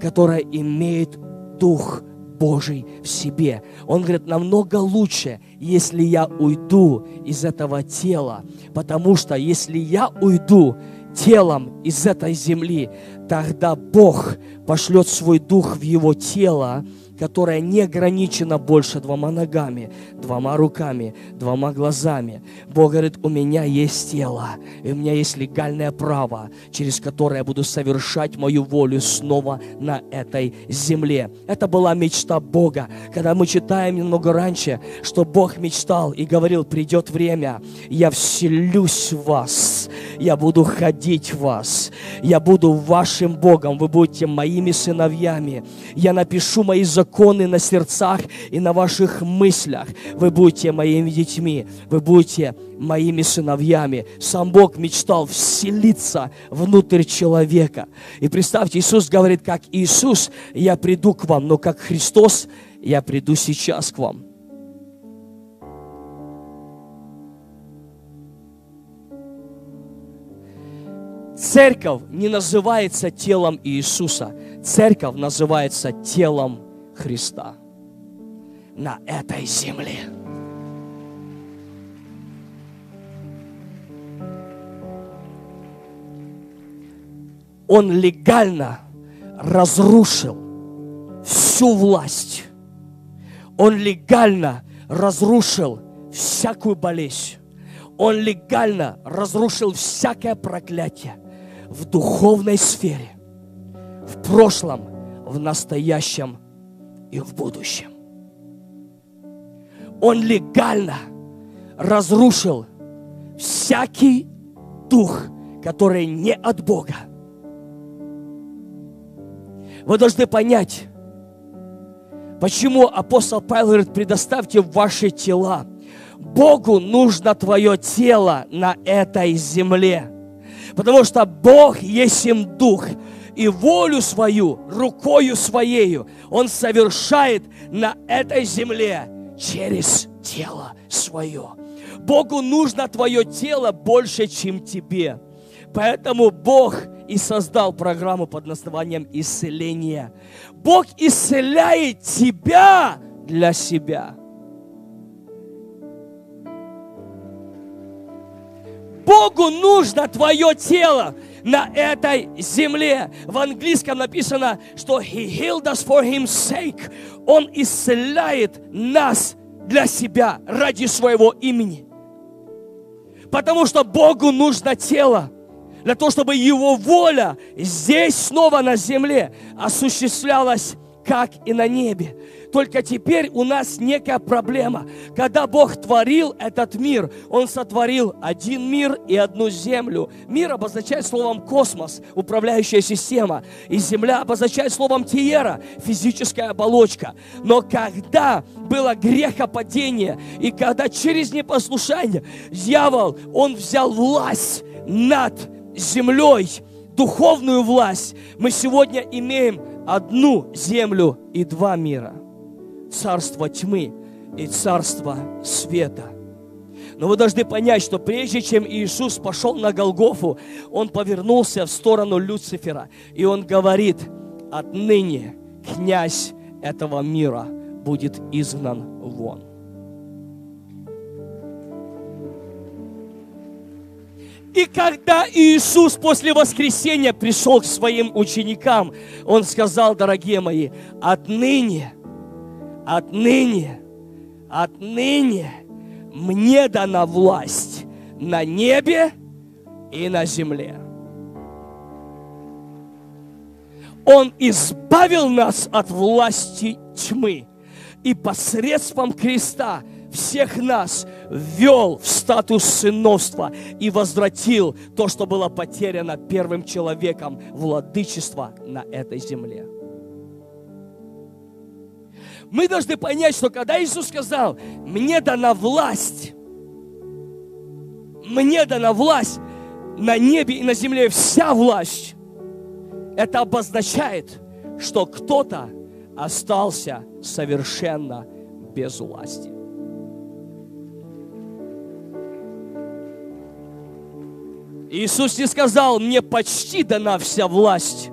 которое имеет Дух Божий в себе. Он говорит, намного лучше, если я уйду из этого тела, потому что если я уйду, телом из этой земли, тогда Бог пошлет свой дух в его тело, которая не ограничена больше двумя ногами, двумя руками, двумя глазами. Бог говорит, у меня есть тело, и у меня есть легальное право, через которое я буду совершать мою волю снова на этой земле. Это была мечта Бога. Когда мы читаем немного раньше, что Бог мечтал и говорил, придет время, я вселюсь в вас, я буду ходить в вас, я буду вашим Богом, вы будете моими сыновьями, я напишу мои законы на сердцах и на ваших мыслях. Вы будете моими детьми, вы будете моими сыновьями. Сам Бог мечтал вселиться внутрь человека. И представьте, Иисус говорит, как Иисус, я приду к вам, но как Христос, я приду сейчас к вам. Церковь не называется телом Иисуса. Церковь называется телом Христа на этой земле. Он легально разрушил всю власть. Он легально разрушил всякую болезнь. Он легально разрушил всякое проклятие в духовной сфере, в прошлом, в настоящем и в будущем. Он легально разрушил всякий дух, который не от Бога. Вы должны понять, почему апостол Павел говорит, предоставьте ваши тела. Богу нужно твое тело на этой земле. Потому что Бог есть им дух и волю свою, рукою своею Он совершает на этой земле через тело свое. Богу нужно твое тело больше, чем тебе. Поэтому Бог и создал программу под названием исцеление. Бог исцеляет тебя для себя. Богу нужно твое тело на этой земле. В английском написано, что He healed us for His sake. Он исцеляет нас для себя, ради своего имени. Потому что Богу нужно тело для того, чтобы Его воля здесь снова на земле осуществлялась, как и на небе. Только теперь у нас некая проблема. Когда Бог творил этот мир, Он сотворил один мир и одну землю. Мир обозначает словом космос, управляющая система. И земля обозначает словом тиера, физическая оболочка. Но когда было грехопадение, и когда через непослушание дьявол, он взял власть над землей, духовную власть, мы сегодня имеем одну землю и два мира – царство тьмы и царство света. Но вы должны понять, что прежде чем Иисус пошел на Голгофу, Он повернулся в сторону Люцифера, и Он говорит, отныне князь этого мира будет изгнан вон. И когда Иисус после воскресения пришел к своим ученикам, Он сказал, дорогие мои, отныне – Отныне, отныне мне дана власть на небе и на земле. Он избавил нас от власти тьмы и посредством креста всех нас ввел в статус сыновства и возвратил то, что было потеряно первым человеком, владычество на этой земле. Мы должны понять, что когда Иисус сказал, мне дана власть, мне дана власть на небе и на земле, вся власть, это обозначает, что кто-то остался совершенно без власти. Иисус не сказал, мне почти дана вся власть.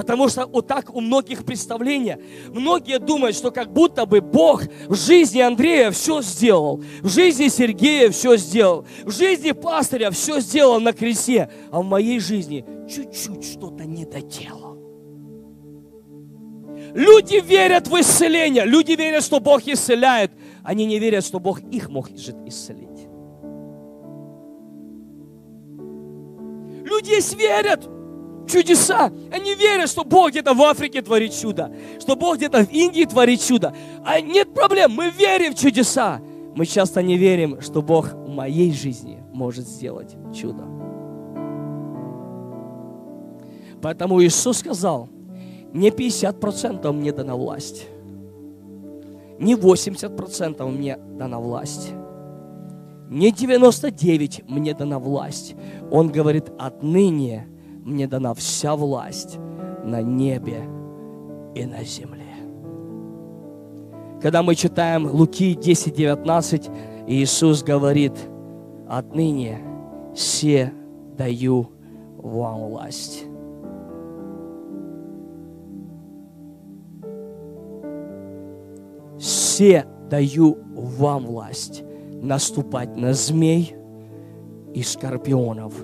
Потому что вот так у многих представления. Многие думают, что как будто бы Бог в жизни Андрея все сделал, в жизни Сергея все сделал, в жизни пастыря все сделал на кресте, а в моей жизни чуть-чуть что-то не доделал. Люди верят в исцеление, люди верят, что Бог исцеляет, они не верят, что Бог их может исцелить. Люди верят, чудеса. Они верят, что Бог где-то в Африке творит чудо, что Бог где-то в Индии творит чудо. А нет проблем, мы верим в чудеса. Мы часто не верим, что Бог в моей жизни может сделать чудо. Поэтому Иисус сказал, не 50% мне дана власть, не 80% мне дана власть, не 99 мне дана власть. Он говорит, отныне мне дана вся власть на небе и на земле. Когда мы читаем Луки 10, 19, Иисус говорит, отныне все даю вам власть. Все даю вам власть наступать на змей и скорпионов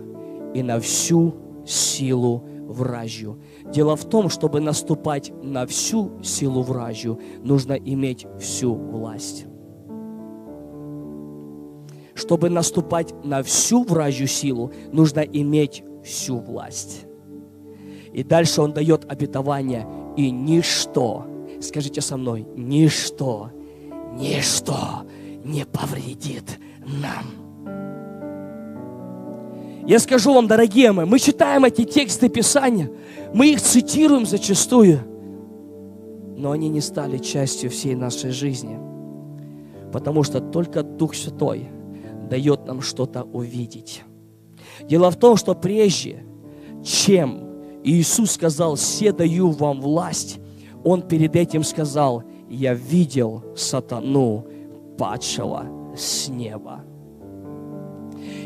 и на всю силу вражью. Дело в том, чтобы наступать на всю силу вражью, нужно иметь всю власть. Чтобы наступать на всю вражью силу, нужно иметь всю власть. И дальше он дает обетование, и ничто, скажите со мной, ничто, ничто не повредит нам. Я скажу вам, дорогие мои, мы читаем эти тексты Писания, мы их цитируем зачастую, но они не стали частью всей нашей жизни, потому что только Дух Святой дает нам что-то увидеть. Дело в том, что прежде, чем Иисус сказал, «Все даю вам власть», Он перед этим сказал, «Я видел сатану, падшего с неба».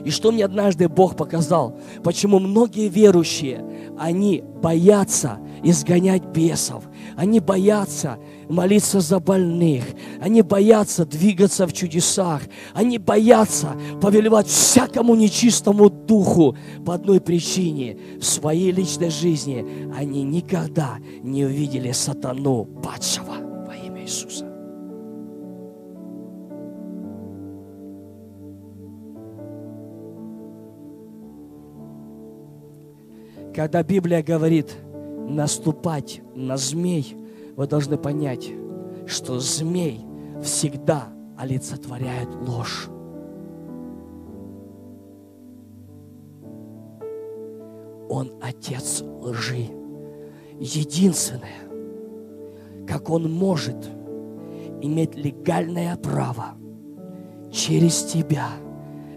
И что мне однажды Бог показал, почему многие верующие, они боятся изгонять бесов. Они боятся молиться за больных. Они боятся двигаться в чудесах. Они боятся повелевать всякому нечистому духу по одной причине. В своей личной жизни они никогда не увидели сатану падшего во имя Иисуса. Когда Библия говорит наступать на змей, вы должны понять, что змей всегда олицетворяет ложь. Он отец лжи. Единственное, как он может иметь легальное право через тебя,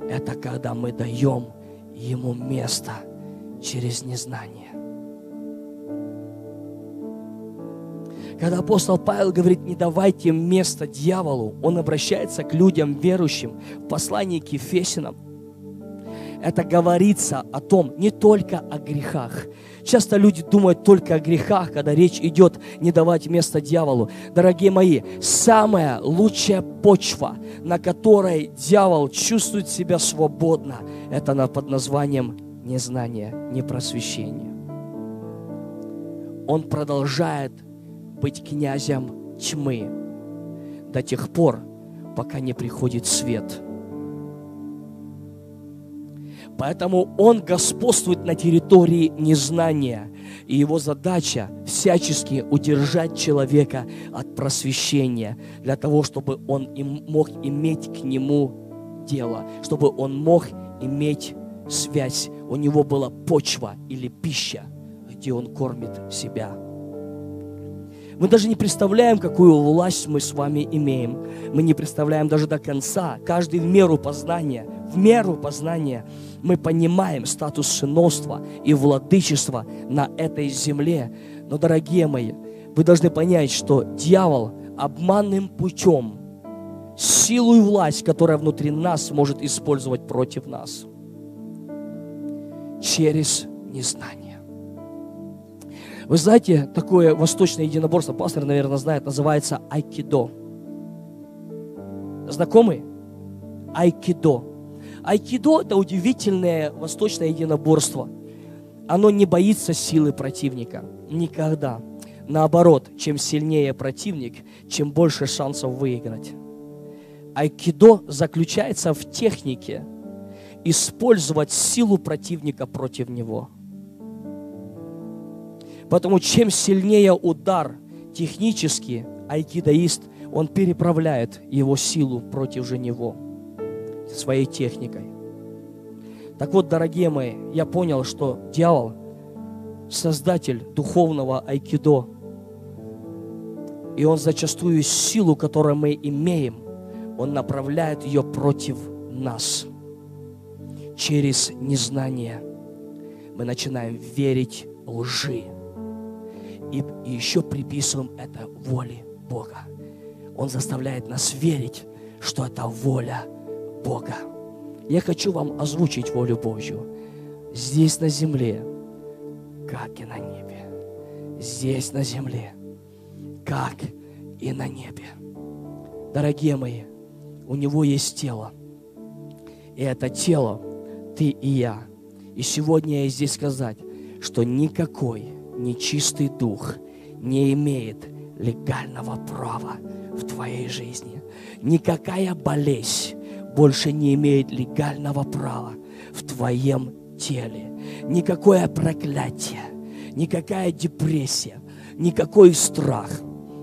это когда мы даем ему место через незнание. Когда апостол Павел говорит, не давайте место дьяволу, он обращается к людям верующим в послании к Ефесинам. Это говорится о том, не только о грехах. Часто люди думают только о грехах, когда речь идет не давать место дьяволу. Дорогие мои, самая лучшая почва, на которой дьявол чувствует себя свободно, это под названием незнание, непросвещение. Он продолжает быть князем тьмы до тех пор, пока не приходит свет. Поэтому он господствует на территории незнания. И его задача всячески удержать человека от просвещения, для того, чтобы он им мог иметь к нему дело, чтобы он мог иметь связь, у него была почва или пища, где он кормит себя. Мы даже не представляем, какую власть мы с вами имеем. Мы не представляем даже до конца. Каждый в меру познания, в меру познания мы понимаем статус сыновства и владычества на этой земле. Но, дорогие мои, вы должны понять, что дьявол обманным путем силу и власть, которая внутри нас может использовать против нас через незнание. Вы знаете, такое восточное единоборство, пастор, наверное, знает, называется айкидо. Знакомый? Айкидо. Айкидо – это удивительное восточное единоборство. Оно не боится силы противника. Никогда. Наоборот, чем сильнее противник, чем больше шансов выиграть. Айкидо заключается в технике использовать силу противника против него – Потому чем сильнее удар технически, айкидоист, он переправляет его силу против же него своей техникой. Так вот, дорогие мои, я понял, что дьявол, создатель духовного айкидо, и он зачастую силу, которую мы имеем, он направляет ее против нас. Через незнание мы начинаем верить лжи и, еще приписываем это воле Бога. Он заставляет нас верить, что это воля Бога. Я хочу вам озвучить волю Божью. Здесь на земле, как и на небе. Здесь на земле, как и на небе. Дорогие мои, у него есть тело. И это тело ты и я. И сегодня я здесь сказать, что никакой нечистый дух не имеет легального права в твоей жизни. Никакая болезнь больше не имеет легального права в твоем теле. Никакое проклятие, никакая депрессия, никакой страх,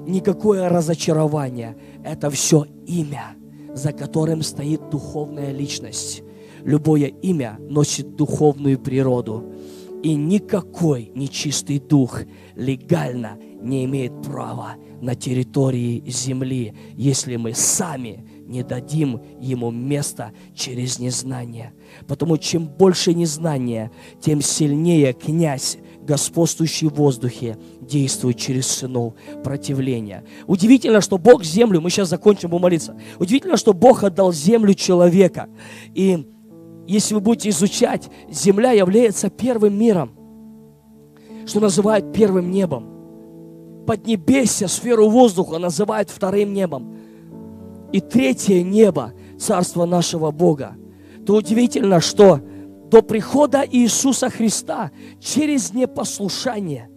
никакое разочарование. Это все имя, за которым стоит духовная личность. Любое имя носит духовную природу. И никакой нечистый дух легально не имеет права на территории земли, если мы сами не дадим ему место через незнание. Потому чем больше незнания, тем сильнее князь, господствующий в воздухе, действует через сынов противления. Удивительно, что Бог землю, мы сейчас закончим молиться, удивительно, что Бог отдал землю человека. И если вы будете изучать, земля является первым миром. что называют первым небом. Поднебесье, сферу воздуха называют вторым небом. И третье небо, царство нашего Бога. То удивительно, что до прихода Иисуса Христа через непослушание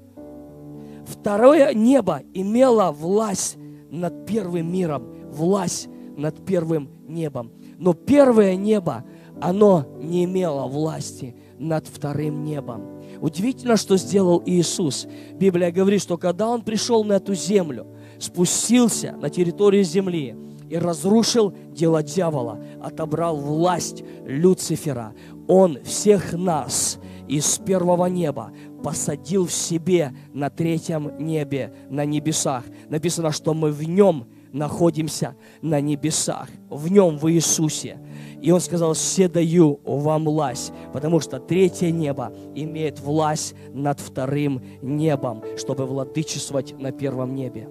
второе небо имело власть над первым миром, власть над первым небом. Но первое небо, оно не имело власти над вторым небом. Удивительно, что сделал Иисус. Библия говорит, что когда Он пришел на эту землю, спустился на территорию земли и разрушил дело дьявола, отобрал власть Люцифера, Он всех нас из первого неба посадил в себе на третьем небе, на небесах. Написано, что мы в Нем находимся на небесах, в Нем, в Иисусе. И он сказал, все даю вам власть, потому что третье небо имеет власть над вторым небом, чтобы владычествовать на первом небе.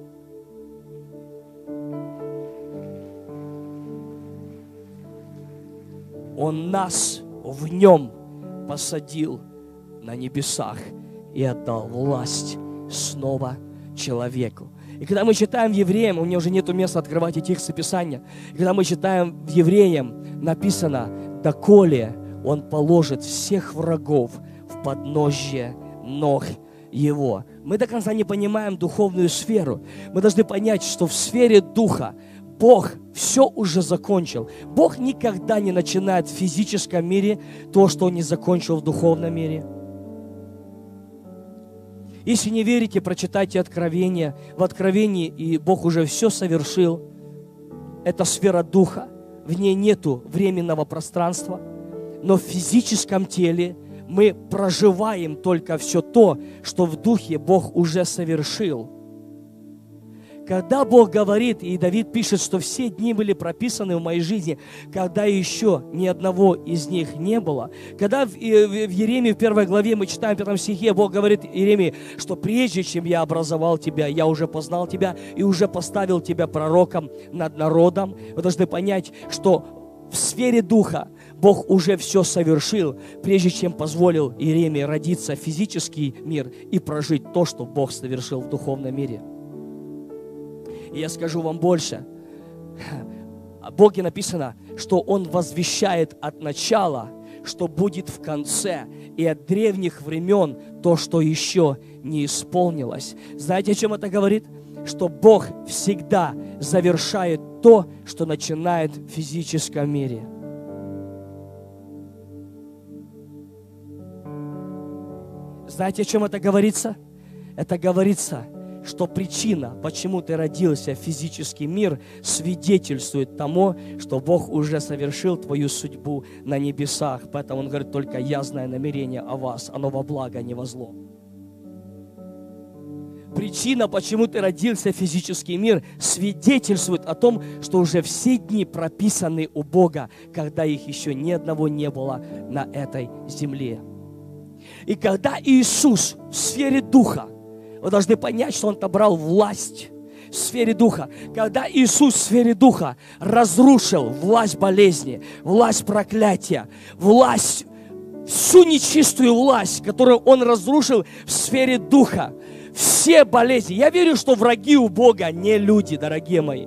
Он нас в нем посадил на небесах и отдал власть снова человеку. И когда мы читаем Евреям, у меня уже нет места открывать эти тексты Писания, и когда мы читаем в Евреям, написано, «Доколе он положит всех врагов в подножье ног его». Мы до конца не понимаем духовную сферу. Мы должны понять, что в сфере духа Бог все уже закончил. Бог никогда не начинает в физическом мире то, что Он не закончил в духовном мире – если не верите, прочитайте Откровение. В Откровении и Бог уже все совершил. Это сфера духа. В ней нету временного пространства. Но в физическом теле мы проживаем только все то, что в духе Бог уже совершил. Когда Бог говорит, и Давид пишет, что все дни были прописаны в моей жизни, когда еще ни одного из них не было. Когда в, Еремии в первой главе мы читаем в пятом стихе, Бог говорит Еремии, что прежде чем я образовал тебя, я уже познал тебя и уже поставил тебя пророком над народом. Вы должны понять, что в сфере духа Бог уже все совершил, прежде чем позволил Иеремии родиться в физический мир и прожить то, что Бог совершил в духовном мире. И я скажу вам больше. О Боге написано, что Он возвещает от начала, что будет в конце, и от древних времен то, что еще не исполнилось. Знаете, о чем это говорит? Что Бог всегда завершает то, что начинает в физическом мире. Знаете, о чем это говорится? Это говорится, что причина, почему ты родился в физический мир, свидетельствует тому, что Бог уже совершил твою судьбу на небесах. Поэтому Он говорит, только я знаю намерение о вас, оно во благо, а не во зло. Причина, почему ты родился в физический мир, свидетельствует о том, что уже все дни прописаны у Бога, когда их еще ни одного не было на этой земле. И когда Иисус в сфере Духа вы должны понять, что Он отобрал власть в сфере духа. Когда Иисус в сфере духа разрушил власть болезни, власть проклятия, власть, всю нечистую власть, которую Он разрушил в сфере духа, все болезни. Я верю, что враги у Бога не люди, дорогие мои.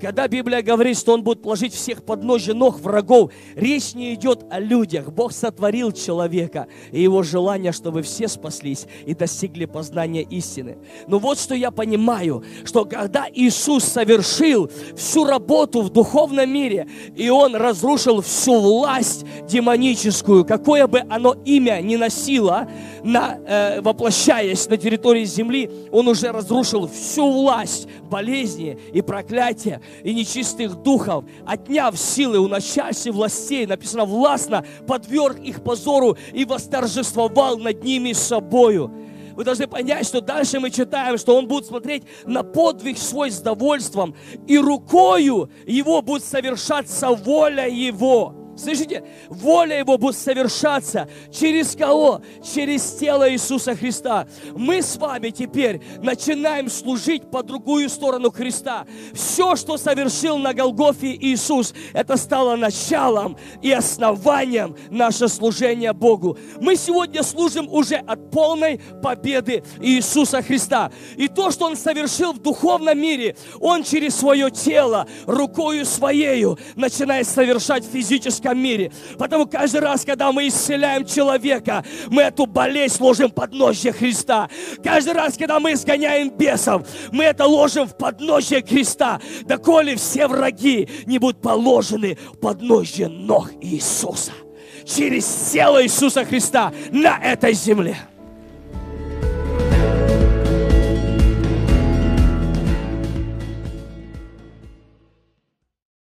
Когда Библия говорит, что Он будет положить всех под ножи ног врагов, речь не идет о людях. Бог сотворил человека и его желание, чтобы все спаслись и достигли познания истины. Но вот что я понимаю, что когда Иисус совершил всю работу в духовном мире, и Он разрушил всю власть демоническую, какое бы оно имя ни носило, на, э, воплощаясь на территории земли, Он уже разрушил всю власть болезни и проклятия и нечистых духов, отняв силы у начальств властей, написано, властно подверг их позору и восторжествовал над ними собою. Вы должны понять, что дальше мы читаем, что он будет смотреть на подвиг свой с довольством, и рукою его будет совершаться воля его. Слышите? Воля Его будет совершаться через кого? Через тело Иисуса Христа. Мы с вами теперь начинаем служить по другую сторону Христа. Все, что совершил на Голгофе Иисус, это стало началом и основанием наше служения Богу. Мы сегодня служим уже от полной победы Иисуса Христа. И то, что Он совершил в духовном мире, Он через свое тело, рукою своею, начинает совершать физическое физическом мире. Потому каждый раз, когда мы исцеляем человека, мы эту болезнь ложим под ножье Христа. Каждый раз, когда мы изгоняем бесов, мы это ложим в подножье Христа. Доколе все враги не будут положены в подножье ног Иисуса. Через тело Иисуса Христа на этой земле.